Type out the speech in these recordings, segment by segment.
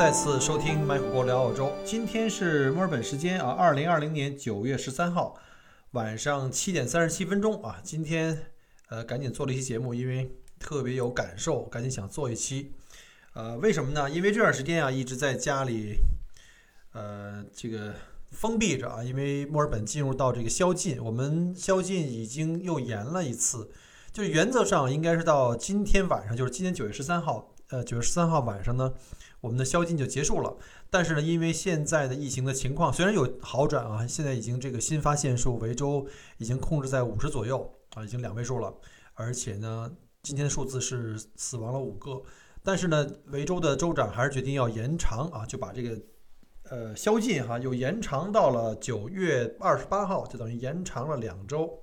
再次收听麦克国聊澳洲。今天是墨尔本时间啊，二零二零年九月十三号晚上七点三十七分钟啊。今天呃，赶紧做了一期节目，因为特别有感受，赶紧想做一期。呃，为什么呢？因为这段时间啊，一直在家里呃这个封闭着啊，因为墨尔本进入到这个宵禁，我们宵禁已经又延了一次，就是原则上应该是到今天晚上，就是今天九月十三号。呃，九月十三号晚上呢，我们的宵禁就结束了。但是呢，因为现在的疫情的情况虽然有好转啊，现在已经这个新发现数维州已经控制在五十左右啊，已经两位数了。而且呢，今天的数字是死亡了五个。但是呢，维州的州长还是决定要延长啊，就把这个呃宵禁哈又延长到了九月二十八号，就等于延长了两周。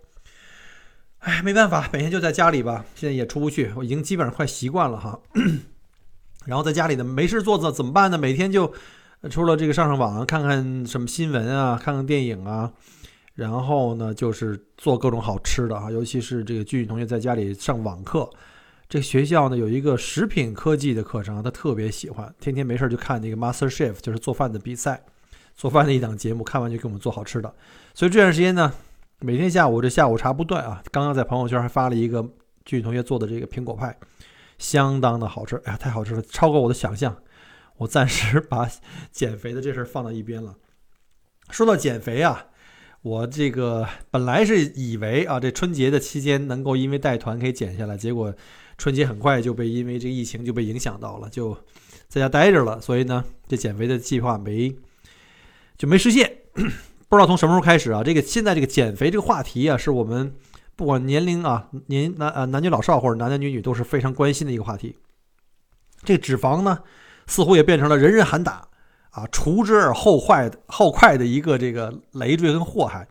哎，没办法，每天就在家里吧，现在也出不去，我已经基本上快习惯了哈。然后在家里呢，没事做怎怎么办呢？每天就除了这个上上网，看看什么新闻啊，看看电影啊，然后呢就是做各种好吃的啊。尤其是这个俊俊同学在家里上网课，这学校呢有一个食品科技的课程，他特别喜欢，天天没事就看那个 Master Chef，就是做饭的比赛，做饭的一档节目，看完就给我们做好吃的。所以这段时间呢，每天下午这下午茶不断啊。刚刚在朋友圈还发了一个俊俊同学做的这个苹果派。相当的好吃，哎呀，太好吃了，超过我的想象。我暂时把减肥的这事儿放到一边了。说到减肥啊，我这个本来是以为啊，这春节的期间能够因为带团可以减下来，结果春节很快就被因为这疫情就被影响到了，就在家待着了。所以呢，这减肥的计划没就没实现。不知道从什么时候开始啊，这个现在这个减肥这个话题啊，是我们。不管年龄啊，年男啊男女老少或者男男女女都是非常关心的一个话题。这脂肪呢，似乎也变成了人人喊打啊，除之而后快后快的一个这个累赘跟祸害。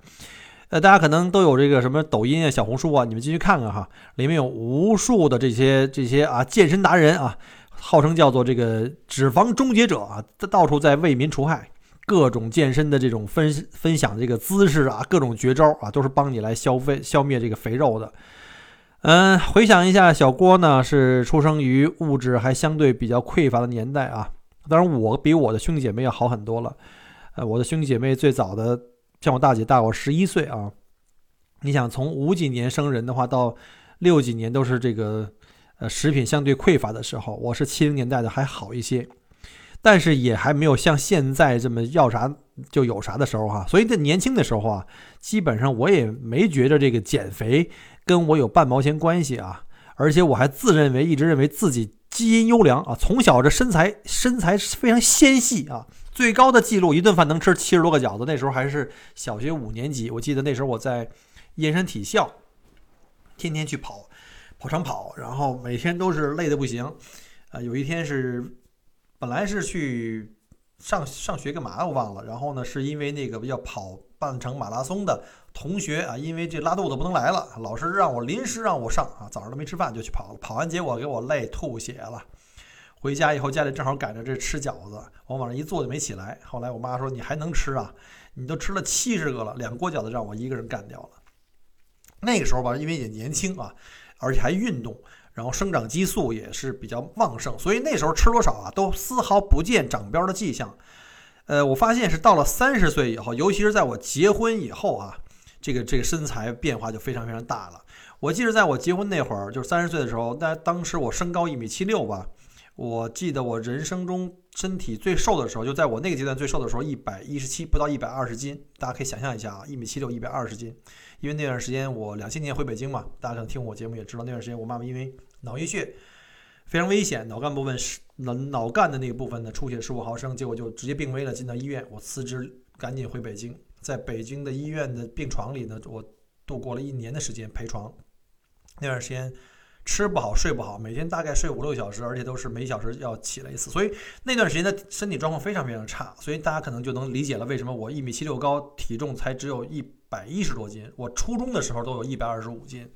呃，大家可能都有这个什么抖音啊、小红书啊，你们进去看看哈，里面有无数的这些这些啊健身达人啊，号称叫做这个脂肪终结者啊，到处在为民除害。各种健身的这种分分享这个姿势啊，各种绝招啊，都是帮你来消费消灭这个肥肉的。嗯，回想一下，小郭呢是出生于物质还相对比较匮乏的年代啊。当然，我比我的兄弟姐妹要好很多了。呃，我的兄弟姐妹最早的像我大姐大我十一岁啊。你想从五几年生人的话，到六几年都是这个呃食品相对匮乏的时候，我是七零年代的还好一些。但是也还没有像现在这么要啥就有啥的时候哈，所以在年轻的时候啊，基本上我也没觉着这个减肥跟我有半毛钱关系啊，而且我还自认为一直认为自己基因优良啊，从小这身材身材非常纤细啊，最高的记录一顿饭能吃七十多个饺子，那时候还是小学五年级，我记得那时候我在燕山体校，天天去跑跑长跑，然后每天都是累得不行，啊，有一天是。本来是去上上学干嘛我忘了，然后呢，是因为那个要跑半程马拉松的同学啊，因为这拉肚子不能来了，老师让我临时让我上啊，早上都没吃饭就去跑了，跑完结果给我累吐血了。回家以后家里正好赶着这吃饺子，我往那一坐就没起来。后来我妈说你还能吃啊？你都吃了七十个了，两锅饺子让我一个人干掉了。那个时候吧，因为也年轻啊，而且还运动。然后生长激素也是比较旺盛，所以那时候吃多少啊，都丝毫不见长膘的迹象。呃，我发现是到了三十岁以后，尤其是在我结婚以后啊，这个这个身材变化就非常非常大了。我记得在我结婚那会儿，就是三十岁的时候，那当时我身高一米七六吧。我记得我人生中身体最瘦的时候，就在我那个阶段最瘦的时候，一百一十七，不到一百二十斤。大家可以想象一下啊，一米七六，一百二十斤。因为那段时间我两千年回北京嘛，大家可能听我节目也知道，那段时间我妈妈因为脑溢血非常危险，脑干部分是脑脑干的那个部分呢出血十五毫升，结果就直接病危了，进到医院。我辞职赶紧回北京，在北京的医院的病床里呢，我度过了一年的时间陪床。那段时间吃不好睡不好，每天大概睡五六小时，而且都是每小时要起来一次，所以那段时间的身体状况非常非常差，所以大家可能就能理解了为什么我一米七六高，体重才只有一百一十多斤，我初中的时候都有一百二十五斤，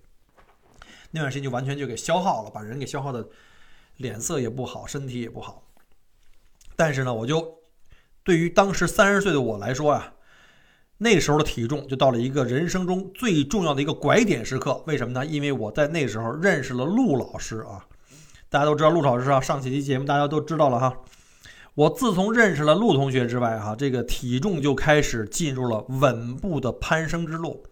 那段时间就完全就给消耗了，把人给消耗的脸色也不好，身体也不好。但是呢，我就对于当时三十岁的我来说啊。那时候的体重就到了一个人生中最重要的一个拐点时刻，为什么呢？因为我在那时候认识了陆老师啊，大家都知道陆老师啊，上几期节目大家都知道了哈。我自从认识了陆同学之外哈，这个体重就开始进入了稳步的攀升之路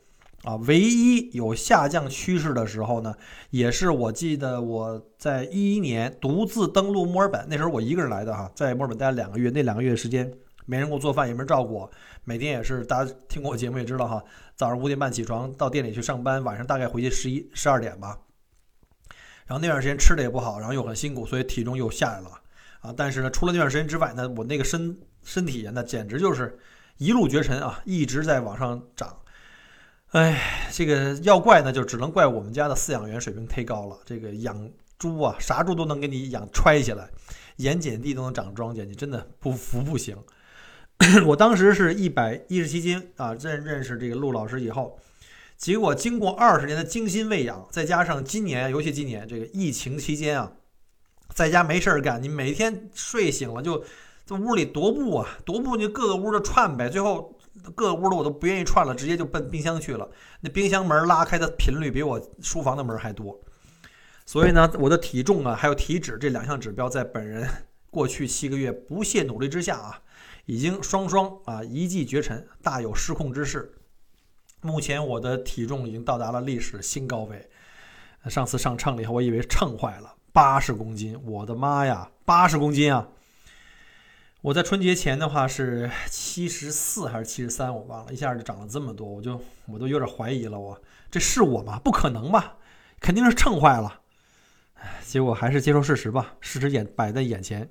啊。唯一有下降趋势的时候呢，也是我记得我在一一年独自登陆墨尔本，那时候我一个人来的哈，在墨尔本待了两个月，那两个月时间。没人给我做饭，也没人照顾我，每天也是大家听过我节目也知道哈，早上五点半起床到店里去上班，晚上大概回去十一十二点吧。然后那段时间吃的也不好，然后又很辛苦，所以体重又下来了啊。但是呢，除了那段时间之外，呢，我那个身身体那简直就是一路绝尘啊，一直在往上涨。哎，这个要怪呢，就只能怪我们家的饲养员水平忒高了。这个养猪啊，啥猪都能给你养揣起来，盐碱地都能长庄稼，你真的不服不行。我当时是一百一十七斤啊，认认识这个陆老师以后，结果经过二十年的精心喂养，再加上今年，尤其今年这个疫情期间啊，在家没事儿干，你每天睡醒了就在屋里踱步啊，踱步就各个屋的串呗，最后各屋的我都不愿意串了，直接就奔冰箱去了。那冰箱门拉开的频率比我书房的门还多，所以呢，我的体重啊，还有体脂这两项指标，在本人 过去七个月不懈努力之下啊。已经双双啊一骑绝尘，大有失控之势。目前我的体重已经到达了历史新高位。上次上秤了以后，我以为秤坏了，八十公斤，我的妈呀，八十公斤啊！我在春节前的话是七十四还是七十三，我忘了，一下就涨了这么多，我就我都有点怀疑了，我这是我吗？不可能吧？肯定是秤坏了。结果还是接受事实吧，事实眼摆在眼前，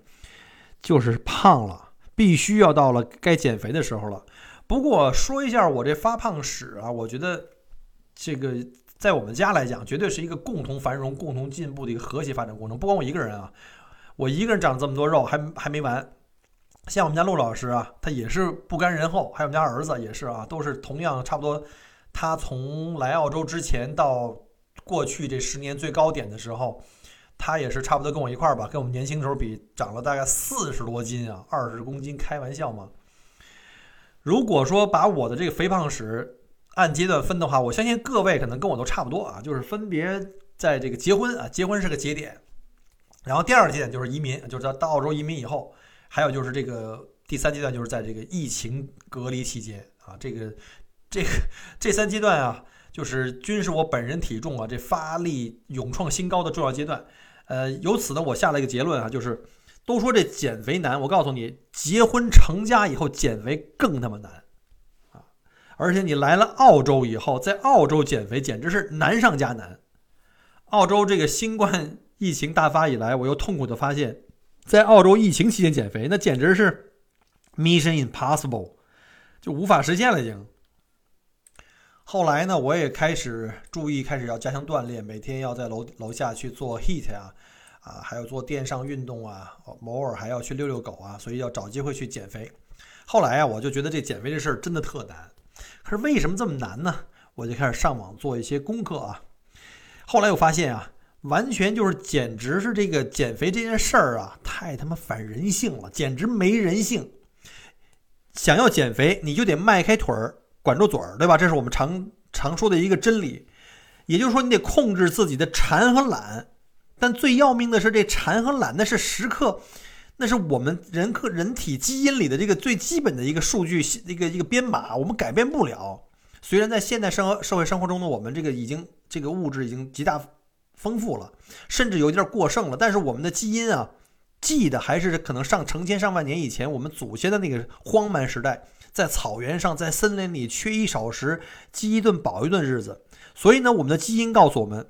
就是胖了。必须要到了该减肥的时候了。不过说一下我这发胖史啊，我觉得这个在我们家来讲，绝对是一个共同繁荣、共同进步的一个和谐发展过程。不光我一个人啊，我一个人长这么多肉还还没完。像我们家陆老师啊，他也是不甘人后，还有我们家儿子也是啊，都是同样差不多。他从来澳洲之前到过去这十年最高点的时候。他也是差不多跟我一块儿吧，跟我们年轻时候比，长了大概四十多斤啊，二十公斤，开玩笑吗？如果说把我的这个肥胖史按阶段分的话，我相信各位可能跟我都差不多啊，就是分别在这个结婚啊，结婚是个节点，然后第二个节点就是移民，就是到澳洲移民以后，还有就是这个第三阶段就是在这个疫情隔离期间啊，这个这个这三阶段啊，就是均是我本人体重啊这发力勇创新高的重要阶段。呃，由此呢，我下了一个结论啊，就是都说这减肥难，我告诉你，结婚成家以后减肥更他妈难啊！而且你来了澳洲以后，在澳洲减肥简直是难上加难。澳洲这个新冠疫情大发以来，我又痛苦的发现，在澳洲疫情期间减肥，那简直是 mission impossible，就无法实现了已经。后来呢，我也开始注意，开始要加强锻炼，每天要在楼楼下去做 heat 啊，啊，还有做电上运动啊，偶尔还要去遛遛狗啊，所以要找机会去减肥。后来啊，我就觉得这减肥这事儿真的特难。可是为什么这么难呢？我就开始上网做一些功课啊。后来我发现啊，完全就是简直是这个减肥这件事儿啊，太他妈反人性了，简直没人性。想要减肥，你就得迈开腿儿。管住嘴儿，对吧？这是我们常常说的一个真理。也就是说，你得控制自己的馋和懒。但最要命的是，这馋和懒，那是时刻，那是我们人克人体基因里的这个最基本的一个数据，一个一个编码，我们改变不了。虽然在现代生活社会生活中呢，我们这个已经这个物质已经极大丰富了，甚至有点过剩了，但是我们的基因啊，记得还是可能上成千上万年以前我们祖先的那个荒蛮时代。在草原上，在森林里，缺衣少食，饥一顿饱一顿日子。所以呢，我们的基因告诉我们，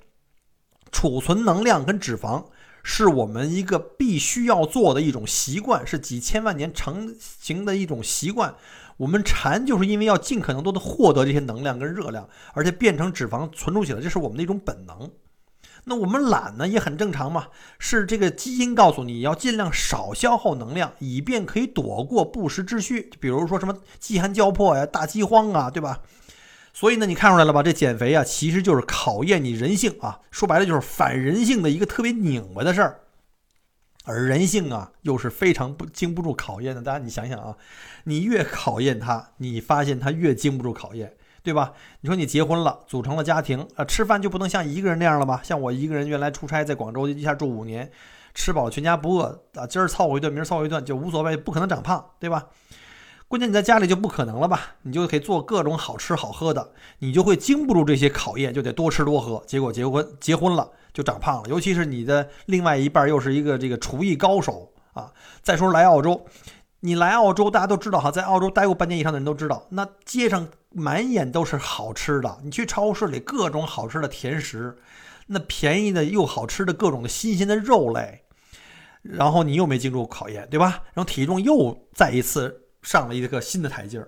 储存能量跟脂肪是我们一个必须要做的一种习惯，是几千万年成型的一种习惯。我们馋就是因为要尽可能多的获得这些能量跟热量，而且变成脂肪存储起来，这是我们的一种本能。那我们懒呢也很正常嘛，是这个基因告诉你要尽量少消耗能量，以便可以躲过不时之需，比如说什么饥寒交迫呀、大饥荒啊，对吧？所以呢，你看出来了吧？这减肥啊，其实就是考验你人性啊，说白了就是反人性的一个特别拧巴的事儿。而人性啊，又是非常不经不住考验的。大家你想想啊，你越考验他，你发现他越经不住考验，对吧？你说你结婚了，组成了家庭啊，吃饭就不能像一个人那样了吧？像我一个人原来出差在广州一下住五年，吃饱全家不饿啊，今儿凑合一顿，明儿凑合一顿就无所谓，不可能长胖，对吧？关键你在家里就不可能了吧？你就可以做各种好吃好喝的，你就会经不住这些考验，就得多吃多喝。结果结婚结婚了就长胖了，尤其是你的另外一半又是一个这个厨艺高手啊。再说来澳洲，你来澳洲大家都知道哈，在澳洲待过半年以上的人都知道，那街上满眼都是好吃的。你去超市里各种好吃的甜食，那便宜的又好吃的各种新鲜的肉类，然后你又没经住考验，对吧？然后体重又再一次。上了一个新的台阶儿，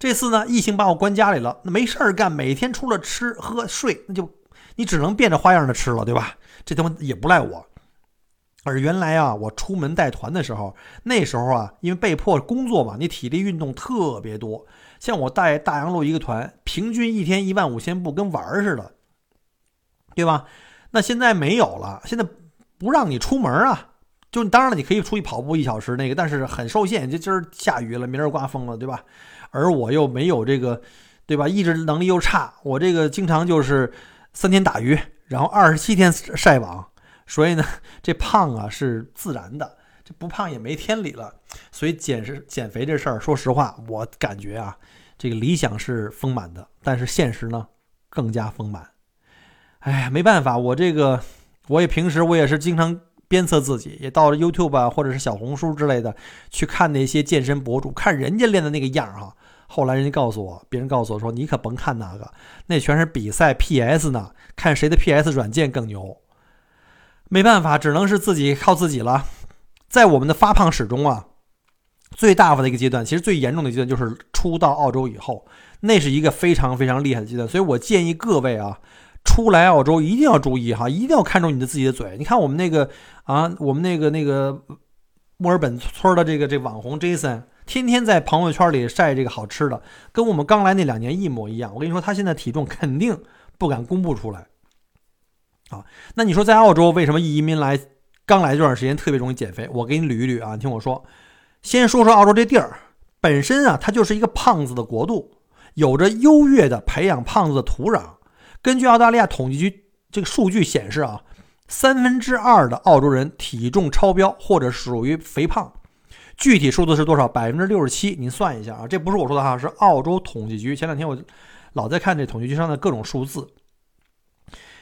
这次呢，疫情把我关家里了，那没事儿干，每天除了吃喝睡，那就你只能变着花样的吃了，对吧？这他妈也不赖我。而原来啊，我出门带团的时候，那时候啊，因为被迫工作嘛，你体力运动特别多。像我带大洋路一个团，平均一天一万五千步，跟玩儿似的，对吧？那现在没有了，现在不让你出门啊。就当然了，你可以出去跑步一小时那个，但是很受限。就今儿下雨了，明儿刮风了，对吧？而我又没有这个，对吧？意志能力又差，我这个经常就是三天打鱼，然后二十七天晒网，所以呢，这胖啊是自然的，这不胖也没天理了。所以减是减肥这事儿，说实话，我感觉啊，这个理想是丰满的，但是现实呢更加丰满。哎呀，没办法，我这个我也平时我也是经常。鞭策自己，也到了 YouTube 啊，或者是小红书之类的，去看那些健身博主，看人家练的那个样儿哈。后来人家告诉我，别人告诉我说，你可甭看那个，那全是比赛 PS 呢，看谁的 PS 软件更牛。没办法，只能是自己靠自己了。在我们的发胖史中啊，最大的一个阶段，其实最严重的阶段就是初到澳洲以后，那是一个非常非常厉害的阶段。所以我建议各位啊。出来澳洲一定要注意哈，一定要看重你的自己的嘴。你看我们那个啊，我们那个那个墨尔本村的这个这网红 Jason，天天在朋友圈里晒这个好吃的，跟我们刚来那两年一模一样。我跟你说，他现在体重肯定不敢公布出来。啊，那你说在澳洲为什么移民来刚来这段时间特别容易减肥？我给你捋一捋啊，你听我说，先说说澳洲这地儿本身啊，它就是一个胖子的国度，有着优越的培养胖子的土壤。根据澳大利亚统计局这个数据显示啊，三分之二的澳洲人体重超标或者属于肥胖，具体数字是多少？百分之六十七。您算一下啊，这不是我说的哈，是澳洲统计局。前两天我老在看这统计局上的各种数字。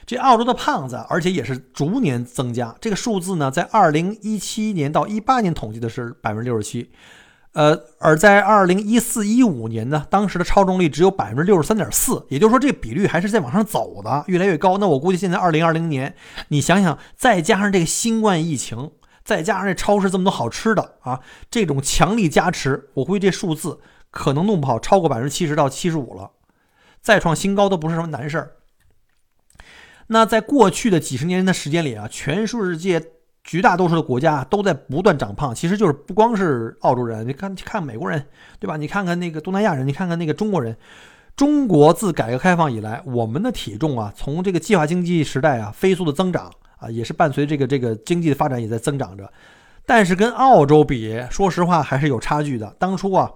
这澳洲的胖子，而且也是逐年增加。这个数字呢，在二零一七年到一八年统计的是百分之六十七。呃，而在二零一四一五年呢，当时的超重率只有百分之六十三点四，也就是说这比率还是在往上走的，越来越高。那我估计现在二零二零年，你想想，再加上这个新冠疫情，再加上这超市这么多好吃的啊，这种强力加持，我估计这数字可能弄不好超过百分之七十到七十五了，再创新高都不是什么难事儿。那在过去的几十年的时间里啊，全世界。绝大多数的国家都在不断长胖，其实就是不光是澳洲人，你看看美国人，对吧？你看看那个东南亚人，你看看那个中国人。中国自改革开放以来，我们的体重啊，从这个计划经济时代啊，飞速的增长啊，也是伴随这个这个经济的发展也在增长着。但是跟澳洲比，说实话还是有差距的。当初啊，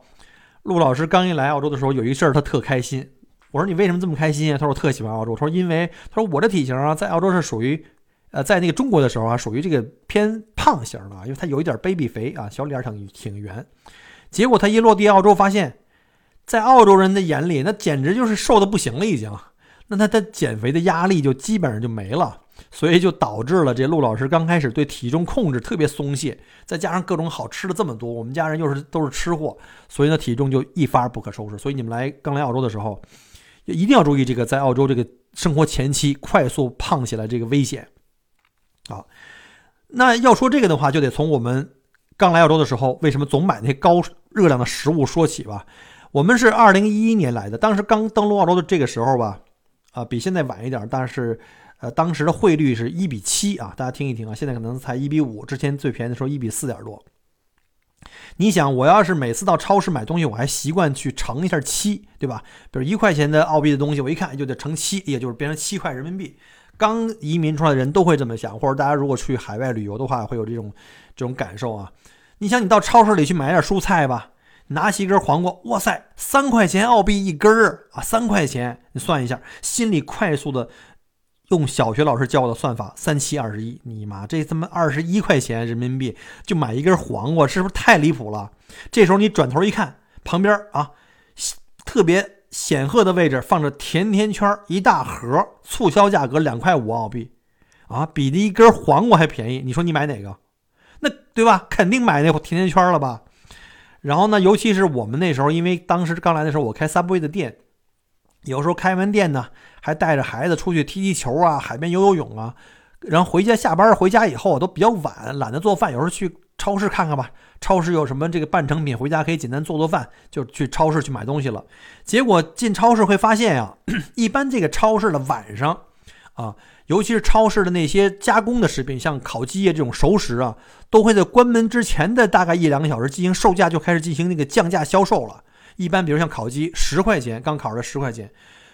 陆老师刚一来澳洲的时候，有一事儿他特开心。我说你为什么这么开心啊？他说我特喜欢澳洲。他说因为他说我这体型啊，在澳洲是属于。呃，在那个中国的时候啊，属于这个偏胖型的，因为他有一点 baby 肥啊，小脸挺挺圆。结果他一落地澳洲，发现，在澳洲人的眼里，那简直就是瘦的不行了，已经。那他的减肥的压力就基本上就没了，所以就导致了这陆老师刚开始对体重控制特别松懈，再加上各种好吃的这么多，我们家人又是都是吃货，所以呢体重就一发不可收拾。所以你们来刚来澳洲的时候，一定要注意这个在澳洲这个生活前期快速胖起来这个危险。啊，那要说这个的话，就得从我们刚来澳洲的时候，为什么总买那些高热量的食物说起吧。我们是二零一一年来的，当时刚登陆澳洲的这个时候吧，啊，比现在晚一点，但是呃，当时的汇率是一比七啊，大家听一听啊，现在可能才一比五，之前最便宜的时候一比四点多。你想，我要是每次到超市买东西，我还习惯去乘一下七，对吧？比如一块钱的澳币的东西，我一看就得乘七，也就是变成七块人民币。刚移民出来的人都会这么想，或者大家如果去海外旅游的话，会有这种这种感受啊。你想，你到超市里去买点蔬菜吧，拿起一根黄瓜，哇塞，三块钱澳币一根儿啊，三块钱，你算一下，心里快速的。用小学老师教的算法，三七二十一，你妈这他妈二十一块钱人民币就买一根黄瓜，是不是太离谱了？这时候你转头一看，旁边啊，特别显赫的位置放着甜甜圈一大盒，促销价格两块五澳币，啊，比那一根黄瓜还便宜。你说你买哪个？那对吧？肯定买那甜甜圈了吧？然后呢，尤其是我们那时候，因为当时刚来的时候，我开 Subway 的店。有时候开完店呢，还带着孩子出去踢踢球啊，海边游游泳啊，然后回家下班回家以后都比较晚，懒得做饭。有时候去超市看看吧，超市有什么这个半成品，回家可以简单做做饭，就去超市去买东西了。结果进超市会发现呀，一般这个超市的晚上啊，尤其是超市的那些加工的食品，像烤鸡啊这种熟食啊，都会在关门之前的大概一两个小时进行售价，就开始进行那个降价销售了。一般，比如像烤鸡，十块钱刚烤的十块钱，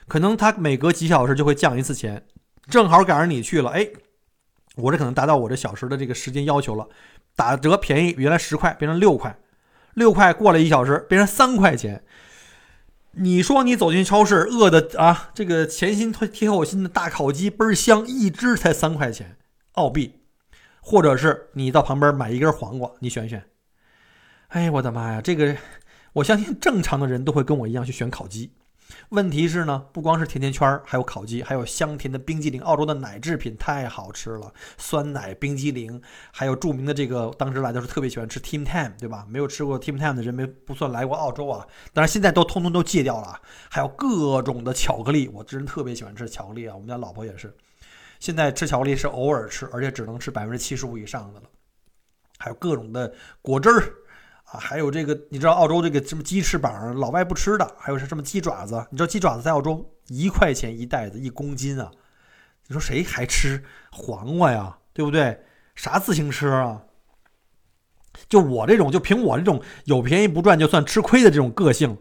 可能它每隔几小时就会降一次钱，正好赶上你去了，哎，我这可能达到我这小时的这个时间要求了，打折便宜，原来十块变成六块，六块过了一小时变成三块钱。你说你走进超市，饿的啊，这个前心贴后心的大烤鸡倍儿香，一只才三块钱澳币，或者是你到旁边买一根黄瓜，你选选，哎，我的妈呀，这个。我相信正常的人都会跟我一样去选烤鸡。问题是呢，不光是甜甜圈，还有烤鸡，还有香甜的冰激凌。澳洲的奶制品太好吃了，酸奶冰激凌，还有著名的这个，当时来的时候特别喜欢吃 Tim Tam，对吧？没有吃过 Tim Tam 的人没不算来过澳洲啊。当然现在都通通都戒掉了。还有各种的巧克力，我真人特别喜欢吃巧克力啊。我们家老婆也是，现在吃巧克力是偶尔吃，而且只能吃百分之七十五以上的了。还有各种的果汁儿。啊，还有这个，你知道澳洲这个什么鸡翅膀，老外不吃的，还有是什么鸡爪子？你知道鸡爪子在澳洲一块钱一袋子，一公斤啊！你说谁还吃黄瓜呀？对不对？啥自行车啊？就我这种，就凭我这种有便宜不赚就算吃亏的这种个性，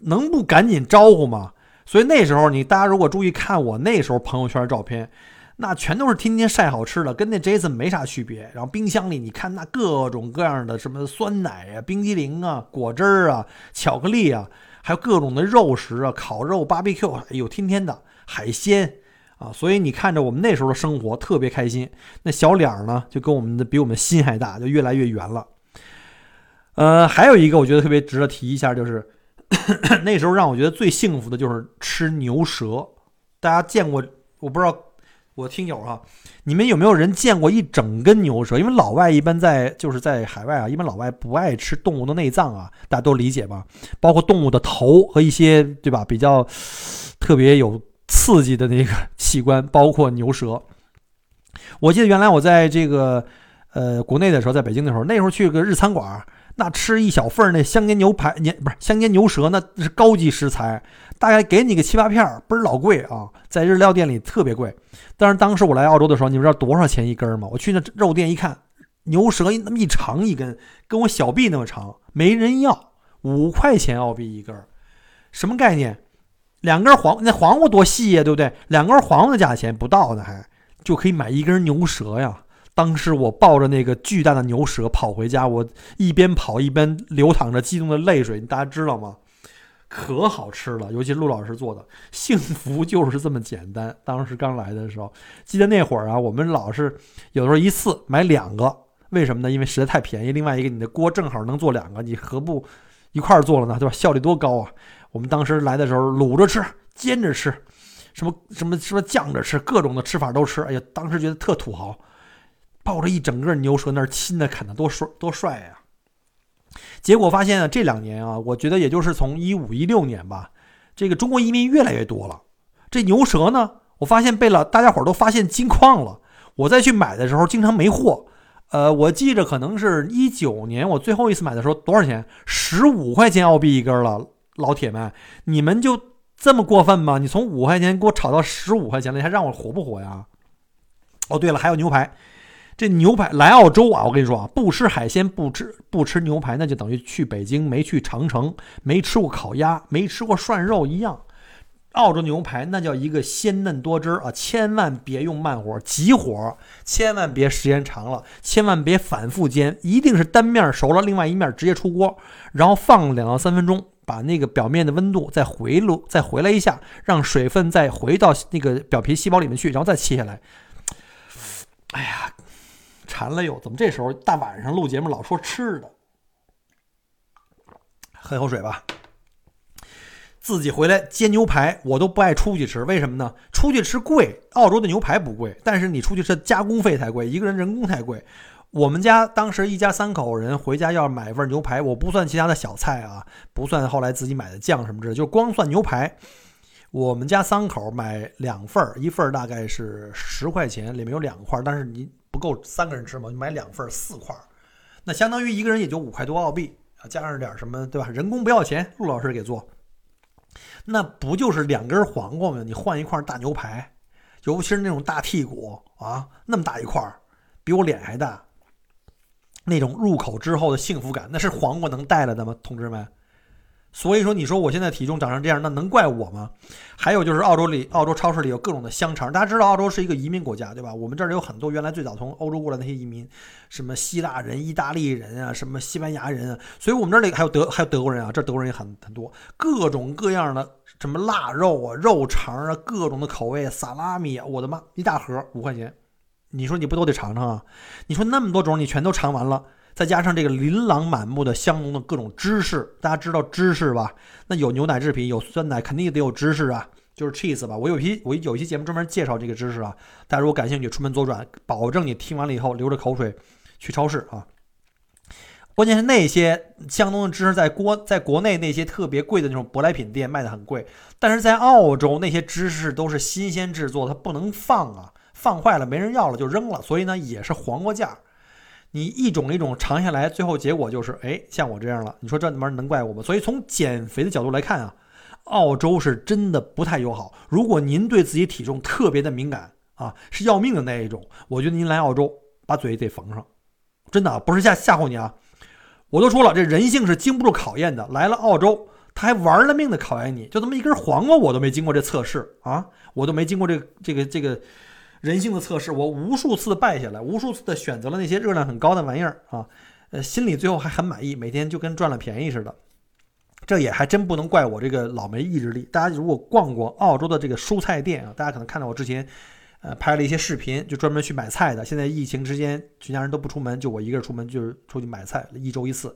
能不赶紧招呼吗？所以那时候你大家如果注意看我那时候朋友圈照片。那全都是天天晒好吃的，跟那 Jason 没啥区别。然后冰箱里你看那各种各样的什么酸奶啊、冰激凌啊、果汁儿啊、巧克力啊，还有各种的肉食啊、烤肉、BBQ，哎呦，天天的海鲜啊。所以你看着我们那时候的生活特别开心，那小脸儿呢就跟我们的比我们心还大，就越来越圆了。呃，还有一个我觉得特别值得提一下，就是 那时候让我觉得最幸福的就是吃牛舌。大家见过？我不知道。我听友啊，你们有没有人见过一整根牛舌？因为老外一般在就是在海外啊，一般老外不爱吃动物的内脏啊，大家都理解吧？包括动物的头和一些对吧比较特别有刺激的那个器官，包括牛舌。我记得原来我在这个呃国内的时候，在北京的时候，那时候去个日餐馆。那吃一小份那香煎牛排，年不是香煎牛舌，那是高级食材，大概给你个七八片儿，倍儿老贵啊，在日料店里特别贵。但是当时我来澳洲的时候，你们知道多少钱一根吗？我去那肉店一看，牛舌那么一长一根，跟我小臂那么长，没人要，五块钱澳币一根，什么概念？两根黄那黄瓜多细呀，对不对？两根黄瓜的价钱不到呢，还就可以买一根牛舌呀。当时我抱着那个巨大的牛舌跑回家，我一边跑一边流淌着激动的泪水。大家知道吗？可好吃了，尤其陆老师做的。幸福就是这么简单。当时刚来的时候，记得那会儿啊，我们老是有时候一次买两个，为什么呢？因为实在太便宜。另外一个，你的锅正好能做两个，你何不一块儿做了呢？对吧？效率多高啊！我们当时来的时候，卤着吃，煎着吃，什么什么什么酱着吃，各种的吃法都吃。哎呀，当时觉得特土豪。抱着一整个牛舌那儿亲的啃的多帅多帅呀！结果发现啊，这两年啊，我觉得也就是从一五一六年吧，这个中国移民越来越多了。这牛舌呢，我发现被了大家伙都发现金矿了。我再去买的时候，经常没货。呃，我记着可能是一九年我最后一次买的时候多少钱？十五块钱澳币一根了，老铁们，你们就这么过分吗？你从五块钱给我炒到十五块钱了，你还让我活不活呀？哦，对了，还有牛排。这牛排来澳洲啊，我跟你说啊，不吃海鲜，不吃不吃牛排，那就等于去北京没去长城，没吃过烤鸭，没吃过涮肉一样。澳洲牛排那叫一个鲜嫩多汁啊，千万别用慢火，急火，千万别时间长了，千万别反复煎，一定是单面熟了，另外一面直接出锅，然后放两到三分钟，把那个表面的温度再回炉，再回来一下，让水分再回到那个表皮细胞里面去，然后再切下来。哎呀！馋了又，怎么这时候大晚上录节目老说吃的？喝口水吧。自己回来煎牛排，我都不爱出去吃，为什么呢？出去吃贵，澳洲的牛排不贵，但是你出去吃加工费太贵，一个人人工太贵。我们家当时一家三口人回家要买一份牛排，我不算其他的小菜啊，不算后来自己买的酱什么之类，就光算牛排，我们家三口买两份一份大概是十块钱，里面有两块，但是你。够三个人吃吗？就买两份四块，那相当于一个人也就五块多澳币啊，加上点什么，对吧？人工不要钱，陆老师给做，那不就是两根黄瓜吗？你换一块大牛排，尤其是那种大剔骨啊，那么大一块，比我脸还大，那种入口之后的幸福感，那是黄瓜能带来的吗？同志们？所以说，你说我现在体重长成这样，那能怪我吗？还有就是澳洲里，澳洲超市里有各种的香肠。大家知道，澳洲是一个移民国家，对吧？我们这儿有很多原来最早从欧洲过来那些移民，什么希腊人、意大利人啊，什么西班牙人啊。所以我们这里还有德，还有德国人啊，这德国人也很很多，各种各样的什么腊肉啊、肉肠啊，各种的口味，萨拉米，我的妈，一大盒五块钱，你说你不都得尝尝啊？你说那么多种，你全都尝完了？再加上这个琳琅满目的香浓的各种芝士，大家知道芝士吧？那有牛奶制品，有酸奶，肯定得有芝士啊，就是 cheese 吧。我有批我有一期节目专门介绍这个芝士啊，大家如果感兴趣，出门左转，保证你听完了以后流着口水去超市啊。关键是那些香浓的芝士，在国在国内那些特别贵的那种舶来品店卖的很贵，但是在澳洲那些芝士都是新鲜制作，它不能放啊，放坏了没人要了就扔了，所以呢也是黄瓜价。你一种一种尝下来，最后结果就是，哎，像我这样了。你说这他妈能怪我吗？所以从减肥的角度来看啊，澳洲是真的不太友好。如果您对自己体重特别的敏感啊，是要命的那一种，我觉得您来澳洲把嘴得缝上，真的不是吓吓唬你啊。我都说了，这人性是经不住考验的。来了澳洲，他还玩了命的考验你，就这么一根黄瓜，我都没经过这测试啊，我都没经过这这个这个。人性的测试，我无数次的败下来，无数次的选择了那些热量很高的玩意儿啊，呃，心里最后还很满意，每天就跟赚了便宜似的。这也还真不能怪我这个老没意志力。大家如果逛过澳洲的这个蔬菜店啊，大家可能看到我之前，呃，拍了一些视频，就专门去买菜的。现在疫情之间，全家人都不出门，就我一个人出门，就是出去买菜，一周一次。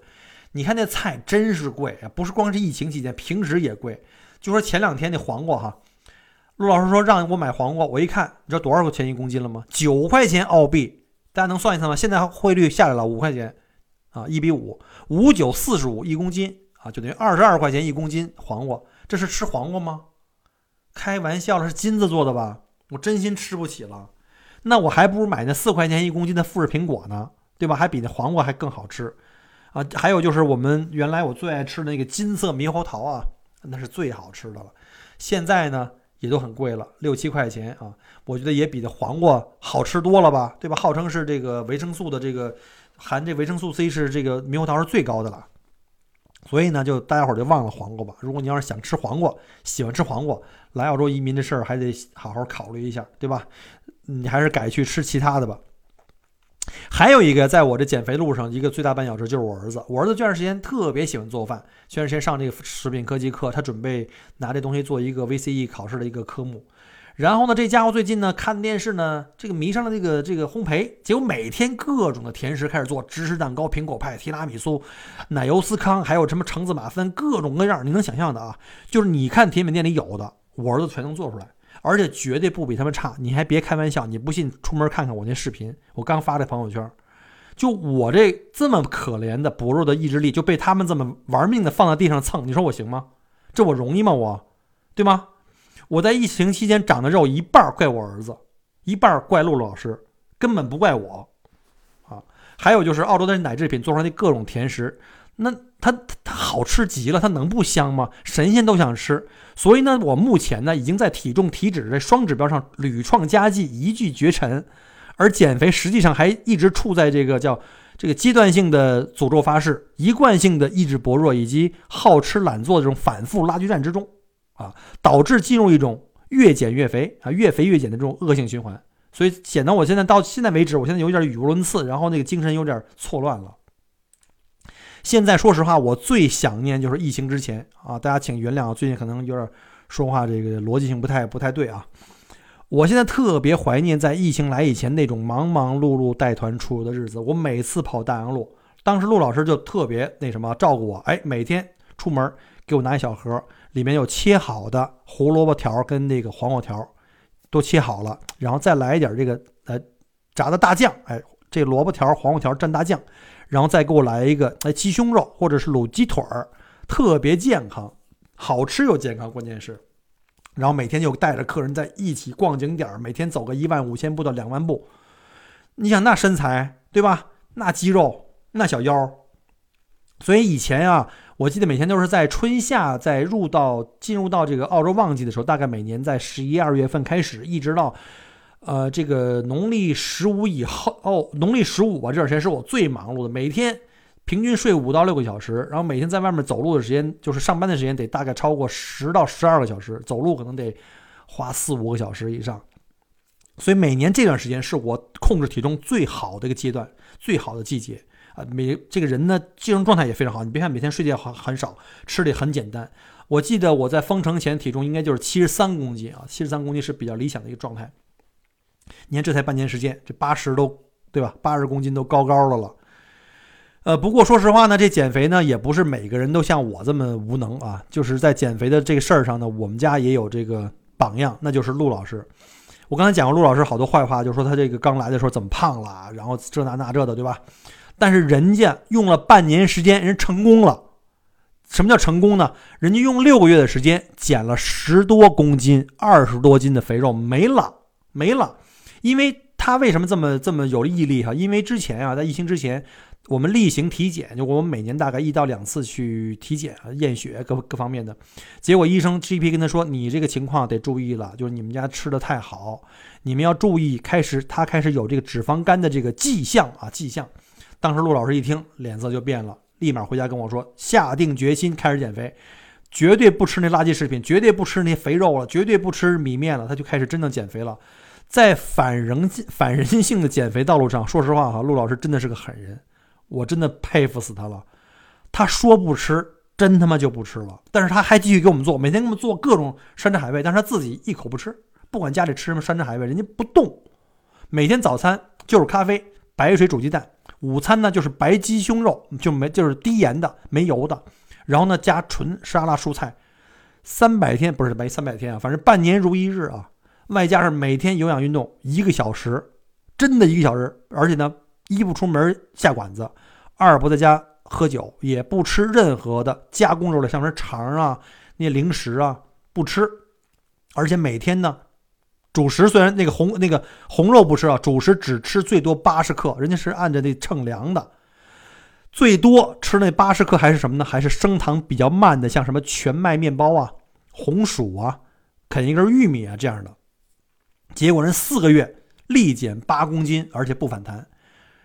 你看那菜真是贵啊，不是光是疫情期间，平时也贵。就说前两天那黄瓜哈。陆老师说让我买黄瓜，我一看，你知道多少钱一公斤了吗？九块钱澳币，大家能算一算吗？现在汇率下来了，五块钱，啊，一比五，五九四十五一公斤啊，就等于二十二块钱一公斤黄瓜。这是吃黄瓜吗？开玩笑了，是金子做的吧？我真心吃不起了。那我还不如买那四块钱一公斤的富士苹果呢，对吧？还比那黄瓜还更好吃啊！还有就是我们原来我最爱吃的那个金色猕猴桃啊，那是最好吃的了。现在呢？也都很贵了，六七块钱啊，我觉得也比这黄瓜好吃多了吧，对吧？号称是这个维生素的这个含这维生素 C 是这个猕猴桃是最高的了，所以呢，就大家伙就忘了黄瓜吧。如果你要是想吃黄瓜，喜欢吃黄瓜，来澳洲移民这事儿还得好好考虑一下，对吧？你还是改去吃其他的吧。还有一个，在我这减肥路上，一个最大绊脚石就是我儿子。我儿子这段时间特别喜欢做饭，这段时间上这个食品科技课，他准备拿这东西做一个 VCE 考试的一个科目。然后呢，这家伙最近呢看电视呢，这个迷上了这个这个烘焙，结果每天各种的甜食开始做，芝士蛋糕、苹果派、提拉米苏、奶油司康，还有什么橙子马芬，各种各样你能想象的啊，就是你看甜品店里有的，我儿子全能做出来。而且绝对不比他们差，你还别开玩笑，你不信出门看看我那视频，我刚发的朋友圈。就我这这么可怜的薄弱的意志力，就被他们这么玩命的放在地上蹭，你说我行吗？这我容易吗？我，对吗？我在疫情期间长的肉一半怪我儿子，一半怪露露老师，根本不怪我。啊，还有就是澳洲的奶制品做出来的各种甜食。那它它它好吃极了，它能不香吗？神仙都想吃。所以呢，我目前呢已经在体重、体脂这双指标上屡创佳绩，一骑绝尘。而减肥实际上还一直处在这个叫这个阶段性的诅咒发誓、一贯性的意志薄弱以及好吃懒做这种反复拉锯战之中啊，导致进入一种越减越肥啊、越肥越减的这种恶性循环。所以显得我现在到现在为止，我现在有点语无伦次，然后那个精神有点错乱了。现在说实话，我最想念就是疫情之前啊，大家请原谅，最近可能有点说话这个逻辑性不太不太对啊。我现在特别怀念在疫情来以前那种忙忙碌碌带团出游的日子。我每次跑大洋路，当时陆老师就特别那什么照顾我，哎，每天出门给我拿一小盒，里面有切好的胡萝卜条跟那个黄瓜条，都切好了，然后再来一点这个呃炸的大酱，哎，这萝卜条、黄瓜条蘸大酱。然后再给我来一个哎鸡胸肉或者是卤鸡腿儿，特别健康，好吃又健康，关键是，然后每天就带着客人在一起逛景点儿，每天走个一万五千步到两万步，你想那身材对吧？那肌肉那小腰，所以以前啊，我记得每天都是在春夏在入到进入到这个澳洲旺季的时候，大概每年在十一二月份开始，一直到。呃，这个农历十五以后哦，农历十五吧，这段时间是我最忙碌的，每天平均睡五到六个小时，然后每天在外面走路的时间，就是上班的时间得大概超过十到十二个小时，走路可能得花四五个小时以上。所以每年这段时间是我控制体重最好的一个阶段，最好的季节啊。每这个人呢，精神状态也非常好。你别看每天睡觉很很少，吃的很简单。我记得我在封城前体重应该就是七十三公斤啊，七十三公斤是比较理想的一个状态。你看，这才半年时间，这八十都对吧？八十公斤都高高的了。呃，不过说实话呢，这减肥呢也不是每个人都像我这么无能啊。就是在减肥的这个事儿上呢，我们家也有这个榜样，那就是陆老师。我刚才讲过陆老师好多坏话，就说他这个刚来的时候怎么胖了，然后这那那这的，对吧？但是人家用了半年时间，人成功了。什么叫成功呢？人家用六个月的时间减了十多公斤，二十多斤的肥肉没了，没了。因为他为什么这么这么有毅力哈？因为之前啊，在疫情之前，我们例行体检，就我们每年大概一到两次去体检啊，验血各各方面的。结果医生 GP 跟他说：“你这个情况得注意了，就是你们家吃的太好，你们要注意。”开始他开始有这个脂肪肝的这个迹象啊，迹象。当时陆老师一听，脸色就变了，立马回家跟我说：“下定决心开始减肥，绝对不吃那垃圾食品，绝对不吃那肥肉了，绝对不吃米面了。”他就开始真正减肥了。在反人反人性的减肥道路上，说实话哈，陆老师真的是个狠人，我真的佩服死他了。他说不吃，真他妈就不吃了。但是他还继续给我们做，每天给我们做各种山珍海味，但是他自己一口不吃，不管家里吃什么山珍海味，人家不动。每天早餐就是咖啡、白水煮鸡蛋，午餐呢就是白鸡胸肉，就没就是低盐的、没油的，然后呢加纯沙拉蔬菜。三百天不是没三百天啊，反正半年如一日啊。外加上每天有氧运动一个小时，真的一个小时，而且呢，一不出门下馆子，二不在家喝酒，也不吃任何的加工肉类，像什么肠啊、那些零食啊，不吃。而且每天呢，主食虽然那个红那个红肉不吃啊，主食只吃最多八十克，人家是按着那称量的，最多吃那八十克还是什么呢？还是升糖比较慢的，像什么全麦面包啊、红薯啊、啃一根玉米啊这样的。结果人四个月立减八公斤，而且不反弹。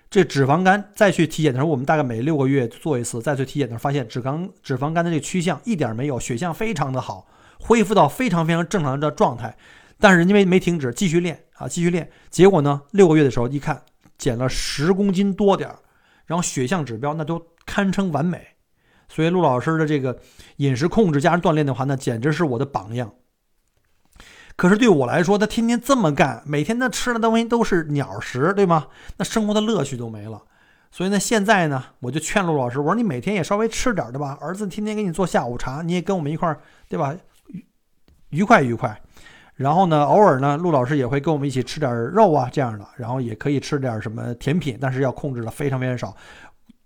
这脂肪肝再去体检的时候，我们大概每六个月做一次。再去体检的时候，发现脂肪脂肪肝的这个趋向一点没有，血象非常的好，恢复到非常非常正常的状态。但是人家没没停止，继续练啊，继续练。结果呢，六个月的时候一看，减了十公斤多点儿，然后血象指标那都堪称完美。所以陆老师的这个饮食控制加上锻炼的话，那简直是我的榜样。可是对我来说，他天天这么干，每天他吃的东西都是鸟食，对吗？那生活的乐趣都没了。所以呢，现在呢，我就劝陆老师，我说你每天也稍微吃点，对吧？儿子天天给你做下午茶，你也跟我们一块儿，对吧？愉愉快愉快。然后呢，偶尔呢，陆老师也会跟我们一起吃点肉啊，这样的。然后也可以吃点什么甜品，但是要控制的非常非常少。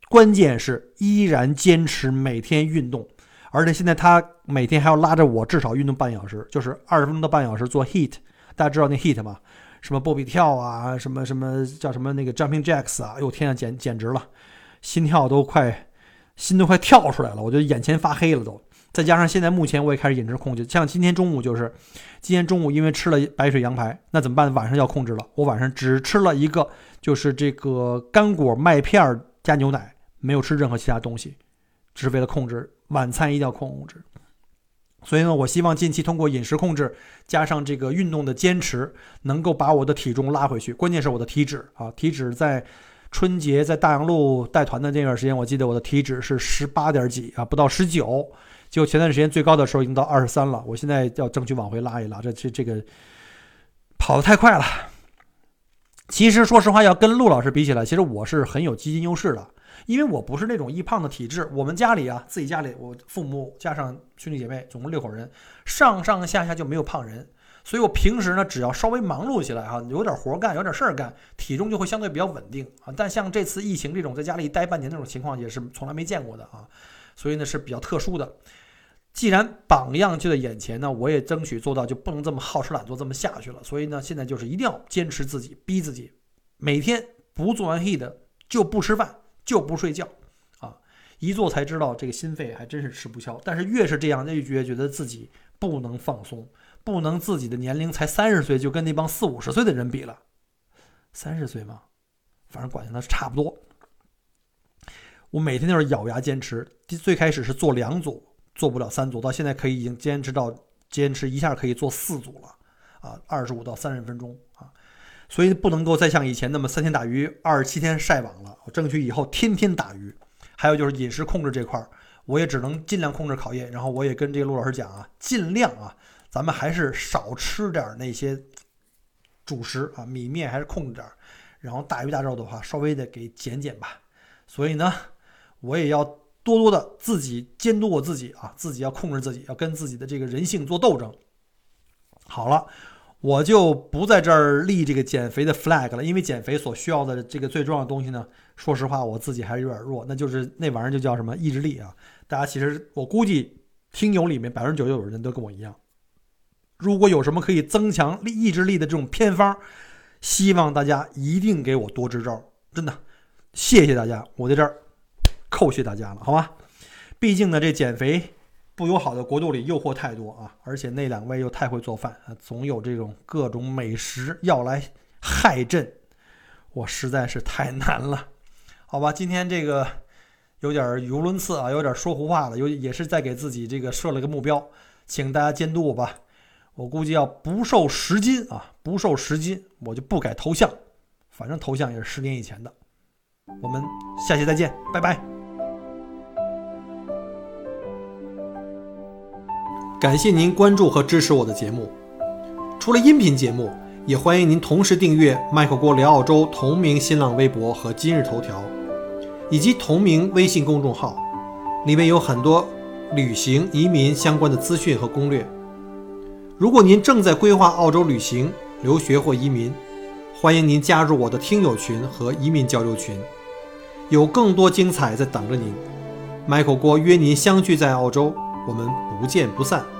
关键是依然坚持每天运动。而且现在他每天还要拉着我至少运动半小时，就是二十分钟到半小时做 heat，大家知道那 heat 吗？什么波比跳啊，什么什么叫什么那个 jumping jacks 啊，哎呦天啊，简简直了，心跳都快，心都快跳出来了，我觉得眼前发黑了都。再加上现在目前我也开始饮食控制，像今天中午就是，今天中午因为吃了白水羊排，那怎么办？晚上要控制了，我晚上只吃了一个，就是这个干果麦片加牛奶，没有吃任何其他东西，只是为了控制晚餐一定要控制。所以呢，我希望近期通过饮食控制加上这个运动的坚持，能够把我的体重拉回去。关键是我的体脂啊，体脂在春节在大洋路带团的那段时间，我记得我的体脂是十八点几啊，不到十九。就前段时间最高的时候已经到二十三了，我现在要争取往回拉一拉，这这这个跑得太快了。其实说实话，要跟陆老师比起来，其实我是很有基因优势的，因为我不是那种易胖的体质。我们家里啊，自己家里，我父母加上兄弟姐妹，总共六口人，上上下下就没有胖人。所以我平时呢，只要稍微忙碌起来哈，有点活干，有点事儿干，体重就会相对比较稳定啊。但像这次疫情这种在家里待半年那种情况，也是从来没见过的啊。所以呢是比较特殊的。既然榜样就在眼前呢，我也争取做到，就不能这么好吃懒做这么下去了。所以呢，现在就是一定要坚持自己，逼自己，每天不做完 heat 就不吃饭，就不睡觉，啊，一做才知道这个心肺还真是吃不消。但是越是这样，越觉得自己不能放松，不能自己的年龄才三十岁就跟那帮四五十岁的人比了，三十岁吗？反正管他差不多。我每天都是咬牙坚持，最开始是做两组，做不了三组，到现在可以已经坚持到坚持一下可以做四组了，啊，二十五到三十分钟啊，所以不能够再像以前那么三天打鱼二十七天晒网了，我争取以后天天打鱼。还有就是饮食控制这块儿，我也只能尽量控制考验，然后我也跟这个陆老师讲啊，尽量啊，咱们还是少吃点那些主食啊，米面还是控制点，然后大鱼大肉的话稍微的给减减吧。所以呢。我也要多多的自己监督我自己啊，自己要控制自己，要跟自己的这个人性做斗争。好了，我就不在这儿立这个减肥的 flag 了，因为减肥所需要的这个最重要的东西呢，说实话我自己还是有点弱，那就是那玩意儿就叫什么意志力啊。大家其实我估计听友里面百分之九十九的人都跟我一样，如果有什么可以增强意志力的这种偏方，希望大家一定给我多支招，真的，谢谢大家，我在这儿。叩谢大家了，好吧？毕竟呢，这减肥不友好的国度里诱惑太多啊，而且那两位又太会做饭啊，总有这种各种美食要来害朕，我实在是太难了，好吧？今天这个有点语无伦次啊，有点说胡话了，有也是在给自己这个设了个目标，请大家监督我吧。我估计要不瘦十斤啊，不瘦十斤，我就不改头像，反正头像也是十年以前的。我们下期再见，拜拜。感谢您关注和支持我的节目。除了音频节目，也欢迎您同时订阅“麦克锅聊澳洲”同名新浪微博和今日头条，以及同名微信公众号，里面有很多旅行、移民相关的资讯和攻略。如果您正在规划澳洲旅行、留学或移民，欢迎您加入我的听友群和移民交流群，有更多精彩在等着您。麦克郭约您相聚在澳洲。我们不见不散。